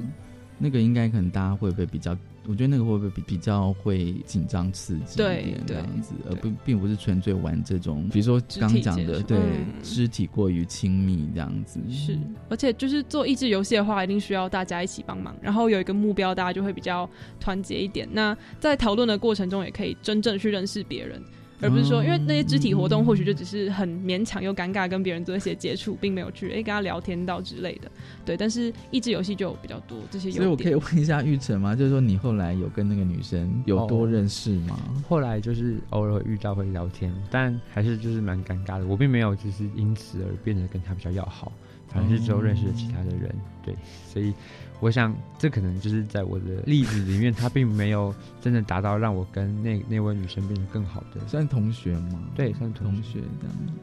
那个应该可能大家会不会比较？我觉得那个会不会比比较会紧张刺激一点这样子，而不并不是纯粹玩这种，比如说刚讲的，对嗯肢体过于亲密这样子，是，而且就是做益智游戏的话，一定需要大家一起帮忙，然后有一个目标，大家就会比较团结一点。那在讨论的过程中，也可以真正去认识别人，而不是说，因为那些肢体活动或许就只是很勉强又尴尬，跟别人做一些接触，并没有去哎、跟他聊天到之类的。对，但是益智游戏就比较多这些。所以我可以问一下玉成吗？就是说你后来有跟那个女生有多哦认识吗？后来就是偶尔会遇到会聊天，但还是就是蛮尴尬的。我并没有就是因此而变得跟她比较要好，反而是之后认识了其他的人。对，所以我想这可能就是在我的例子里面，他并没有真的达到让我跟那那位女生变得更好的。算同学吗？对，算同学这样子。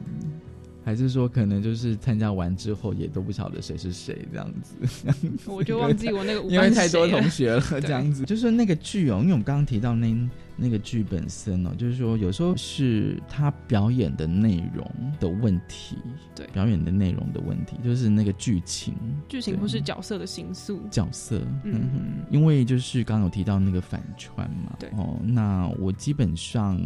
还是说，可能就是参加完之后也都不晓得谁是谁这样子，我就忘记我那个舞 因为太多同学了对这样子。就是那个剧哦，因为我们刚刚提到那那个剧本身哦，就是说有时候是他表演的内容的问题，对。表演的内容的问题，就是那个剧情。剧情或是角色的形塑。角色，嗯。嗯哼，因为就是刚刚有提到那个反串嘛，对。哦，那我基本上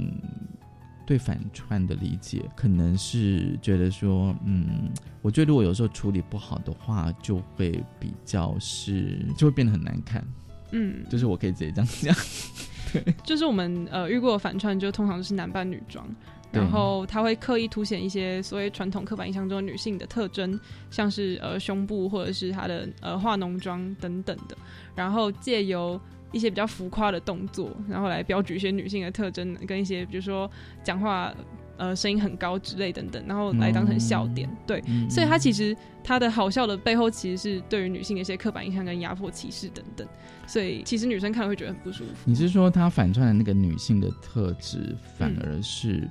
对反串的理解，可能是觉得说，嗯，我觉得如果有时候处理不好的话，就会比较是就会变得很难看，嗯，就是我可以直接这样讲，对，就是我们呃遇过反串，就通常是男扮女装，然后他会刻意凸显一些所谓传统刻板印象中的女性的特征，像是呃胸部或者是她的呃化浓妆等等的，然后借由一些比较浮夸的动作，然后来标举一些女性的特征，跟一些比如说讲话。呃，声音很高之类等等，然后来当成笑点，对，所以它其实它的好笑的背后，其实是对于女性的一些刻板印象跟压迫、歧视等等，所以其实女生看了会觉得很不舒服。你是说他反串的那个女性的特质，反而是、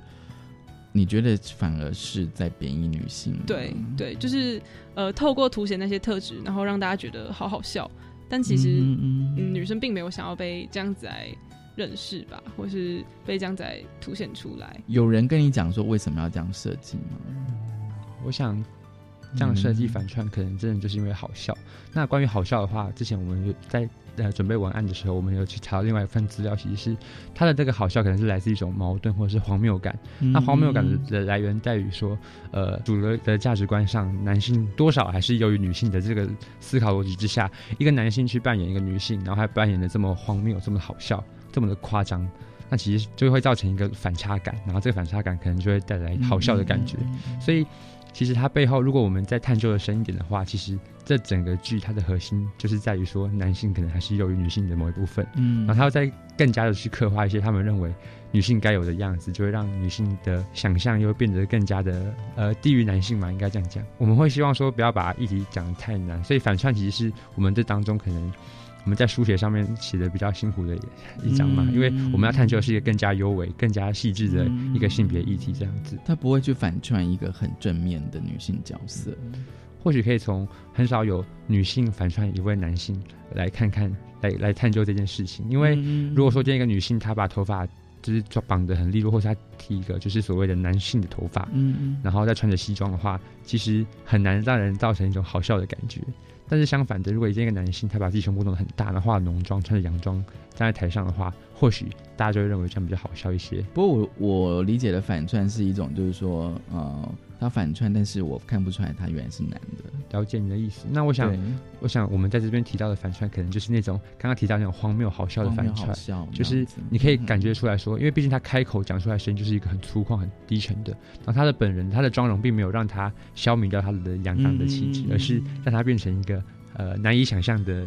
你觉得反而是在贬义女性？对对，就是呃，透过凸显那些特质，然后让大家觉得好好笑，但其实嗯嗯，女生并没有想要被这样子来认识吧，或是被这样子来凸显出来。有人跟你讲说为什么要这样设计吗？我想这样设计反串，可能真的就是因为好笑。那关于好笑的话，之前我们有在呃准备文案的时候，我们有去查到另外一份资料，其实是它的这个好笑可能是来自一种矛盾或者是荒谬感。嗯那荒谬感的的来源在于说，呃，主流的价值观上，男性多少还是优于女性的这个思考逻辑之下，一个男性去扮演一个女性，然后还扮演的这么荒谬、这么好笑、这么的夸张。那其实就会造成一个反差感，然后这个反差感可能就会带来好笑的感觉。所以，其实它背后，如果我们再探究的深一点的话，其实这整个剧它的核心就是在于说，男性可能还是优于女性的某一部分。嗯然后他要再更加的去刻画一些他们认为女性该有的样子，就会让女性的想象又变得更加的呃低于男性嘛，应该这样讲。我们会希望说不要把议题讲得太难，所以反串其实是我们这当中可能。我们在书写上面写的比较辛苦的一章嘛，嗯因为我们要探究的是一个更加优美、更加细致的一个性别议题，这样子。他不会去反串一个很正面的女性角色，或许可以从很少有女性反串一位男性来看看，来来探究这件事情。因为如果说今天一个女性她把头发就是绑得很利落，或是她剃一个就是所谓的男性的头发，嗯嗯然后再穿着西装的话，其实很难让人造成一种好笑的感觉。但是相反的，如果一个男性他把自己胸部弄得很大，然后化浓妆，穿着洋装站在台上的话，或许大家就会认为这样比较好笑一些。不过我我理解的反串是一种，就是说，呃，他反串，但是我看不出来他原来是男的。了解你的意思。那我想，我想我们在这边提到的反串，可能就是那种刚刚提到那种荒谬好笑的反串，就是你可以感觉出来说，因为毕竟他开口讲出来的声音就是一个很粗犷、很低沉的，然后他的本人他的妆容并没有让他消弭掉他的阳刚的气质，嗯而是让他变成一个呃难以想象的。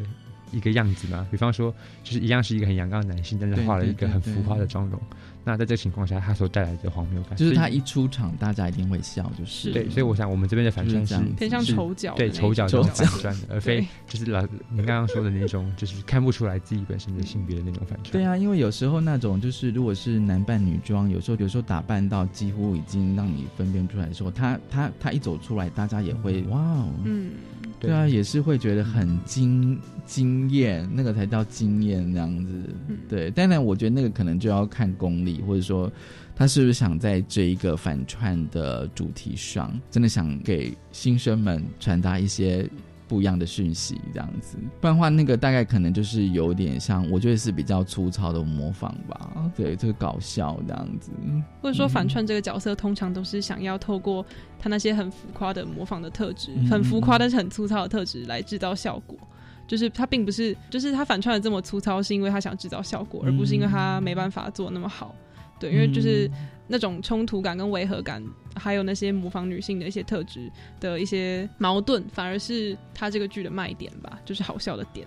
一个样子嘛，比方说，就是一样是一个很阳刚的男性，但是画了一个很浮夸的妆容。那在这个情况下，他所带来的荒谬感，就是他一出场，大家一定会笑，就是对，所以我想我们这边的反串是偏向丑角对丑角这种种丑角。反串的，而非就是老您刚刚说的那种，就是看不出来自己本身的性别的那种反串。对啊，因为有时候那种就是，如果是男扮女装，有时候有时候打扮到几乎已经让你分辨不出来的时候，他他他一走出来，大家也会哇哦，嗯，对啊，也是会觉得很惊惊艳，那个才叫惊艳这样子。嗯。对，当然我觉得那个可能就要看功力，或者说他是不是想在这一个反串的主题上，真的想给新生们传达一些。不一样的讯息，这样子，不然的话，那个大概可能就是有点像，我觉得是比较粗糙的模仿吧，对，就是搞笑这样子，或者说反串这个角色，通常都是想要透过他那些很浮夸的模仿的特质，嗯很浮夸但是很粗糙的特质来制造效果。就是他并不是，就是他反串的这么粗糙，是因为他想制造效果，而不是因为他没办法做那么好。对，因为就是那种冲突感跟违和感，还有那些模仿女性的一些特质的一些矛盾，反而是他这个剧的卖点吧，就是好笑的点。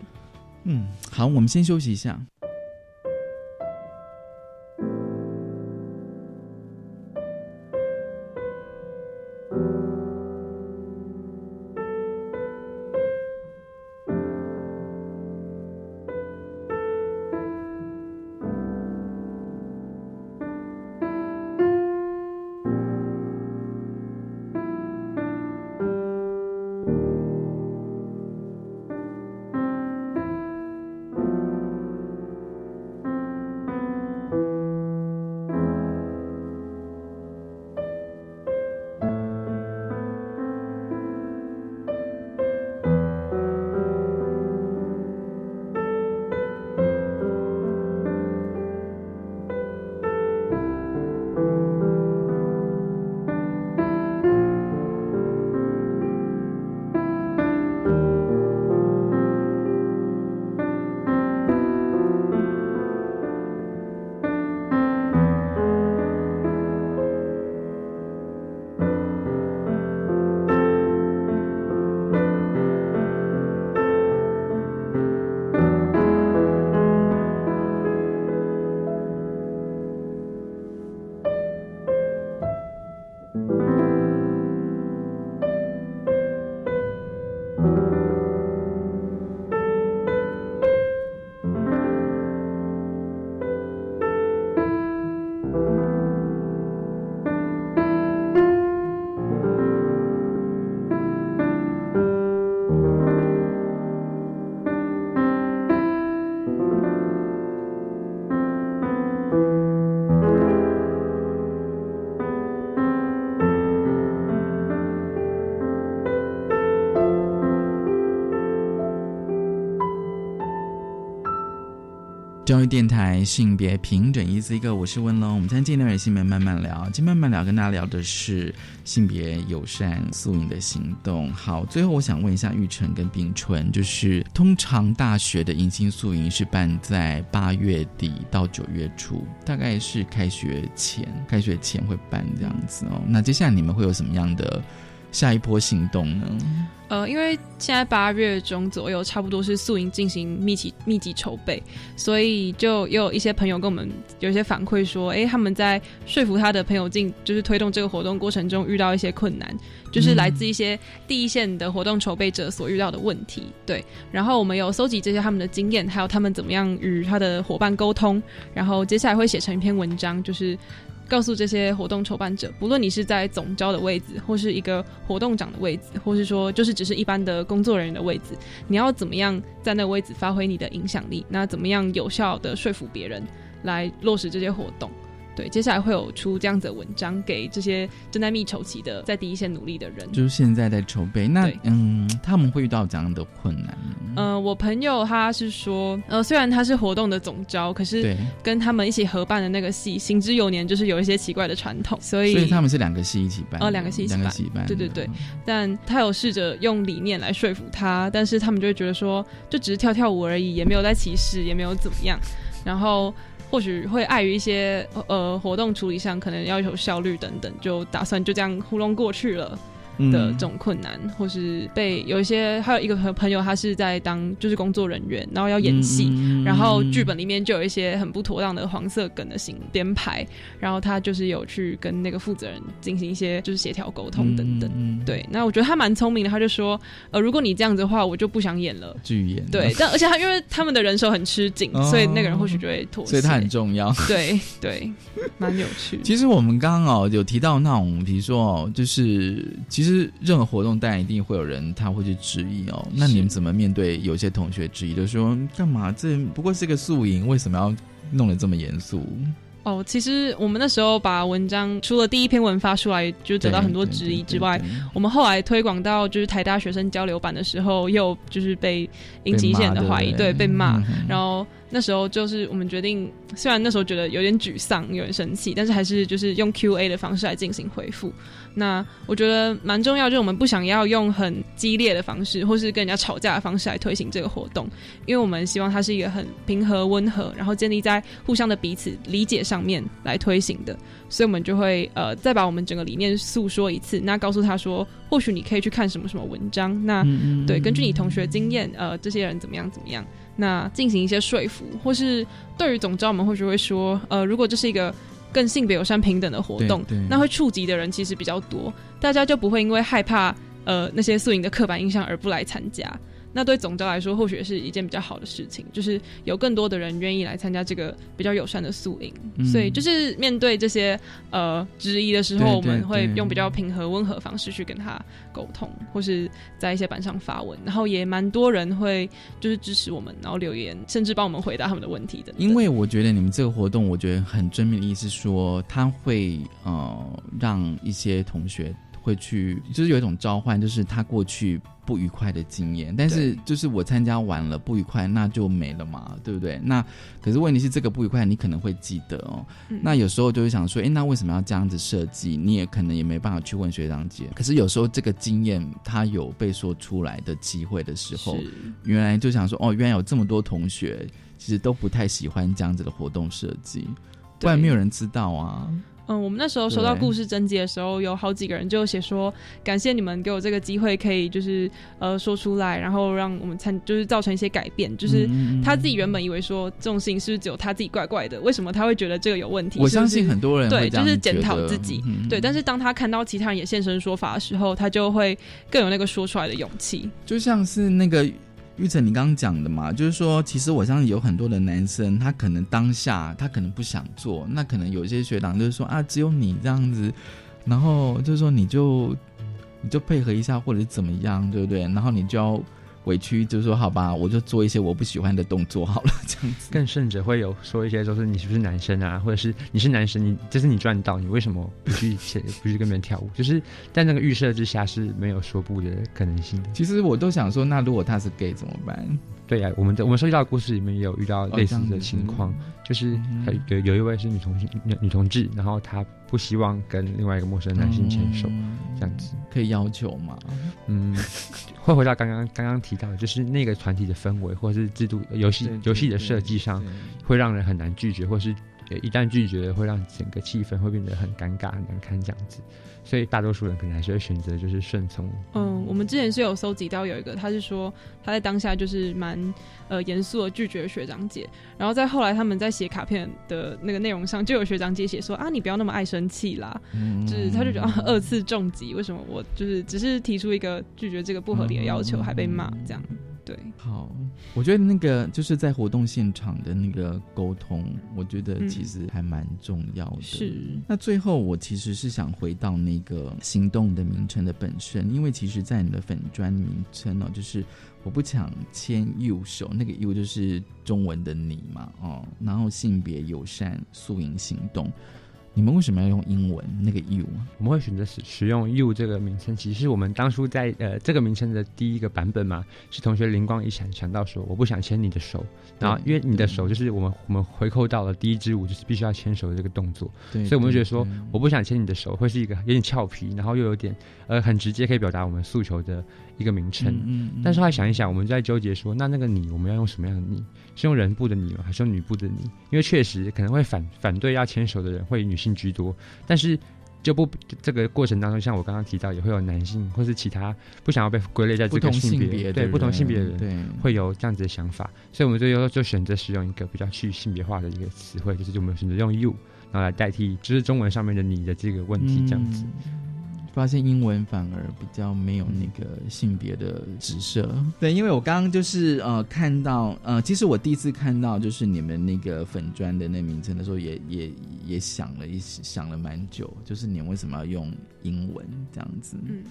嗯，好，我们先休息一下。教育电台性别平等，一字一个，我是温龙。我们今天进入性别慢慢聊，今天慢慢聊跟大家聊的是性别友善素营的行动。好，最后我想问一下玉成跟冰春，就是通常大学的迎新素营是办在八月底到九月初，大概是开学前，开学前会办这样子哦。那接下来你们会有什么样的下一波行动呢？呃，因为现在八月中左右，差不多是宿营进行密集密集筹备，所以就也有一些朋友跟我们有一些反馈说，哎，他们在说服他的朋友进，就是推动这个活动过程中遇到一些困难，就是来自一些第一线的活动筹备者所遇到的问题。对，然后我们有搜集这些他们的经验，还有他们怎么样与他的伙伴沟通，然后接下来会写成一篇文章，就是告诉这些活动筹办者，不论你是在总招的位置，或是一个活动长的位置，或是说就是只是一般的工作人员的位置，你要怎么样在那个位置发挥你的影响力？那怎么样有效的说服别人来落实这些活动？对，接下来会有出这样子的文章给这些正在密筹期的在第一线努力的人。就是现在在筹备，那嗯，他们会遇到怎样的困难呢？呃，我朋友他是说，呃，虽然他是活动的总招，可是跟他们一起合办的那个系行之有年，就是有一些奇怪的传统，所以所以他们是两个系一起办哦，呃，两个系一起办两个系办，对对对。但他有试着用理念来说服他，但是他们就会觉得说，就只是跳跳舞而已，也没有在歧视，也没有怎么样。然后或许会碍于一些呃活动处理上，可能要求效率等等，就打算就这样糊弄过去了。嗯的这种困难，或是被有一些，还有一个朋朋友，他是在当就是工作人员，然后要演戏，嗯然后剧本里面就有一些很不妥当的黄色梗的行编排，然后他就是有去跟那个负责人进行一些就是协调沟通等等。嗯对，那我觉得他蛮聪明的，他就说，呃，如果你这样子的话，我就不想演了。剧演对，但而且他因为他们的人手很吃紧，哦所以那个人或许就会妥协。所以他很重要。对对，蛮有趣。其实我们刚刚哦有提到那种，比如说哦，就是其实任何活动，当然一定会有人他会去质疑哦。那你们怎么面对有些同学质疑，就说干嘛这不过是个宿营，为什么要弄得这么严肃？哦，其实我们那时候把文章除了第一篇文发出来，就得到很多质疑之外，我们后来推广到就是台大学生交流版的时候，又就是被引起一些人的怀疑，对，被骂。然后那时候就是我们决定，虽然那时候觉得有点沮丧、有点生气，但是还是就是用 Q&A 的方式来进行回复。那我觉得蛮重要，就是我们不想要用很激烈的方式，或是跟人家吵架的方式来推行这个活动，因为我们希望它是一个很平和、温和，然后建立在互相的彼此理解上面来推行的。所以我们就会呃再把我们整个理念诉说一次，那告诉他说，或许你可以去看什么什么文章，那对，根据你同学经验，呃，这些人怎么样怎么样，那进行一些说服，或是对于总招，我们或许会说，呃，如果这是一个。更性别友善平等的活动那会触及的人其实比较多，大家就不会因为害怕呃那些宿营的刻板印象而不来参加。那对总教来说，或许是一件比较好的事情，就是有更多的人愿意来参加这个比较友善的宿营。嗯所以就是面对这些呃质疑的时候，对我们会用比较平和温和方式去跟他沟通，或是在一些板上发文，然后也蛮多人会就是支持我们，然后留言，甚至帮我们回答他们的问题的。因为我觉得你们这个活动，我觉得很正面的意思是说，它会呃让一些同学会去，就是有一种召唤，就是他过去不愉快的经验，但是就是我参加完了不愉快，那就没了嘛，对不对？那可是问题是这个不愉快你可能会记得哦，嗯那有时候就会想说，哎，那为什么要这样子设计？你也可能也没办法去问学长姐。可是有时候这个经验他有被说出来的机会的时候，原来就想说，哦，原来有这么多同学其实都不太喜欢这样子的活动设计，不然没有人知道啊。嗯，我们那时候收到故事征集的时候，有好几个人就写说，感谢你们给我这个机会，可以就是呃说出来，然后让我们参，就是造成一些改变。就是嗯嗯嗯他自己原本以为说这种事情是不是只有他自己怪怪的，为什么他会觉得这个有问题？我相信很多人对，就是检讨自己。嗯对，但是当他看到其他人也现身说法的时候，他就会更有那个说出来的勇气。就像是那个玉成你刚刚讲的嘛，就是说，其实我相信有很多的男生，他可能当下他可能不想做，那可能有些学长就是说啊，只有你这样子，然后就是说你就你就配合一下，或者怎么样，对不对？然后你就要委屈，就说好吧，我就做一些我不喜欢的动作好了，这样子。更甚者会有说一些，就是你是不是男生啊，或者是你是男生，你这是你赚到，你为什么不去不去跟别人跳舞？就是在那个预设之下是没有说不的可能性的。其实我都想说，那如果他是 gay 怎么办？对呀、我们的我们收集到的故事里面也有遇到类似的情况，就是有有有一位是女同性女女同志，然后她不希望跟另外一个陌生男性牵手，这样子可以要求吗？嗯，会回到刚刚刚刚提到的，就是那个团体的氛围或者是制度游戏游戏的设计上，会让人很难拒绝，或是一旦拒绝，会让整个气氛会变得很尴尬、很难堪这样子。所以大多数人可能还是会选择就是顺从。嗯，我们之前是有搜集到有一个，他是说他在当下就是蛮呃严肃的拒绝学长姐，然后在后来他们在写卡片的那个内容上，就有学长姐写说啊，你不要那么爱生气啦，嗯就是他就觉得、啊、二次重击，为什么我就是只是提出一个拒绝这个不合理的要求，还被骂这样。对，好，我觉得那个就是在活动现场的那个沟通，我觉得其实还蛮重要的。是，那最后我其实是想回到那个行动的名称的本身，因为其实，在你的粉砖名称哦，就是我不想牵右手，那个右就是中文的你嘛，哦，然后性别友善素营行动。你们为什么要用英文那个 you？我们会选择使使用 you 这个名称，其实我们当初在呃这个名称的第一个版本嘛，是同学灵光一闪想到说，我不想牵你的手，然后因为你的手就是我们我们回扣到了第一支舞就是必须要牵手的这个动作，对所以我们就觉得说，我不想牵你的手，会是一个有点俏皮，然后又有点呃很直接可以表达我们诉求的一个名称。嗯但是后来想一想，我们在纠结说，那那个你我们要用什么样的你？是用人部的你吗？还是用女部的你？因为确实可能会反反对要牵手的人会女性居多，但是就不这个过程当中，像我刚刚提到，也会有男性或是其他不想要被归类在这个性性别的对不同性别的人，对会有这样子的想法，所以我们最后就选择使用一个比较去性别化的一个词汇，就是我们选择用 you，然后来代替就是中文上面的你的这个问题，这样子。发现英文反而比较没有那个性别的直射。对，因为我刚刚就是呃看到呃，其实我第一次看到就是你们那个粉砖的那名称的时候也，也也想了一想了蛮久，就是你们为什么要用英文这样子？嗯。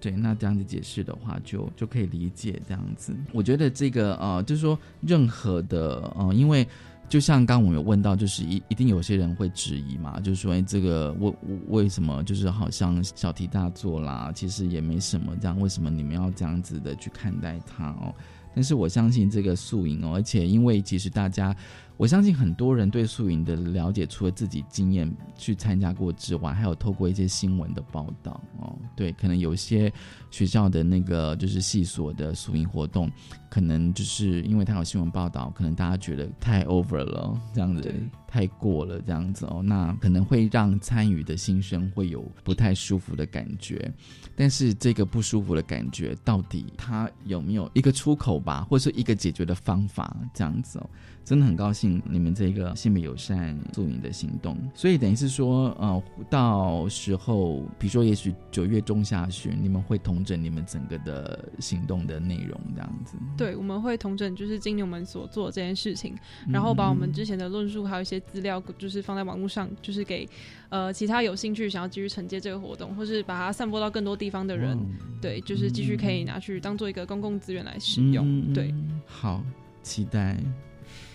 对，那这样子解释的话就，就可以理解这样子。我觉得这个呃，就是说任何的呃，因为就像刚我们有问到，就是一一定有些人会质疑嘛，就是说，哎，这个为为什么就是好像小题大做啦，其实也没什么，这样为什么你们要这样子的去看待它哦？但是我相信这个素营哦，而且因为其实大家。我相信很多人对素营的了解，除了自己经验去参加过之外，还有透过一些新闻的报道哦。对，可能有些学校的那个就是系所的宿营活动，可能就是因为他有新闻报道，可能大家觉得太 over 了，这样子太过了，这样子哦，那可能会让参与的新生会有不太舒服的感觉。但是这个不舒服的感觉，到底他有没有一个出口吧，或者是一个解决的方法？这样子哦。真的很高兴你们这个性别友善宿营的行动，所以等于是说，呃，到时候比如说，也许九月中下旬，你们会统整你们整个的行动的内容，这样子。对，我们会统整就是今年我们所做这件事情，然后把我们之前的论述还有一些资料，就是放在网络上，就是给呃其他有兴趣想要继续承接这个活动，或是把它散播到更多地方的人，对，就是继续可以拿去当做一个公共资源来使用。嗯、对，好，期待。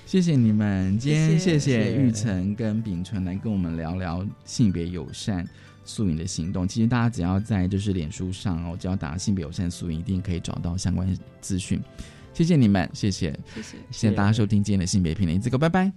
谢谢你们，今天谢谢玉成跟秉纯来跟我们聊聊性别友善宿营的行动。其实大家只要在就是脸书上哦，只要打性别友善素云，一定可以找到相关资讯。谢谢你们，谢谢，谢谢，谢谢大家收听今天的性别平等，这个拜拜。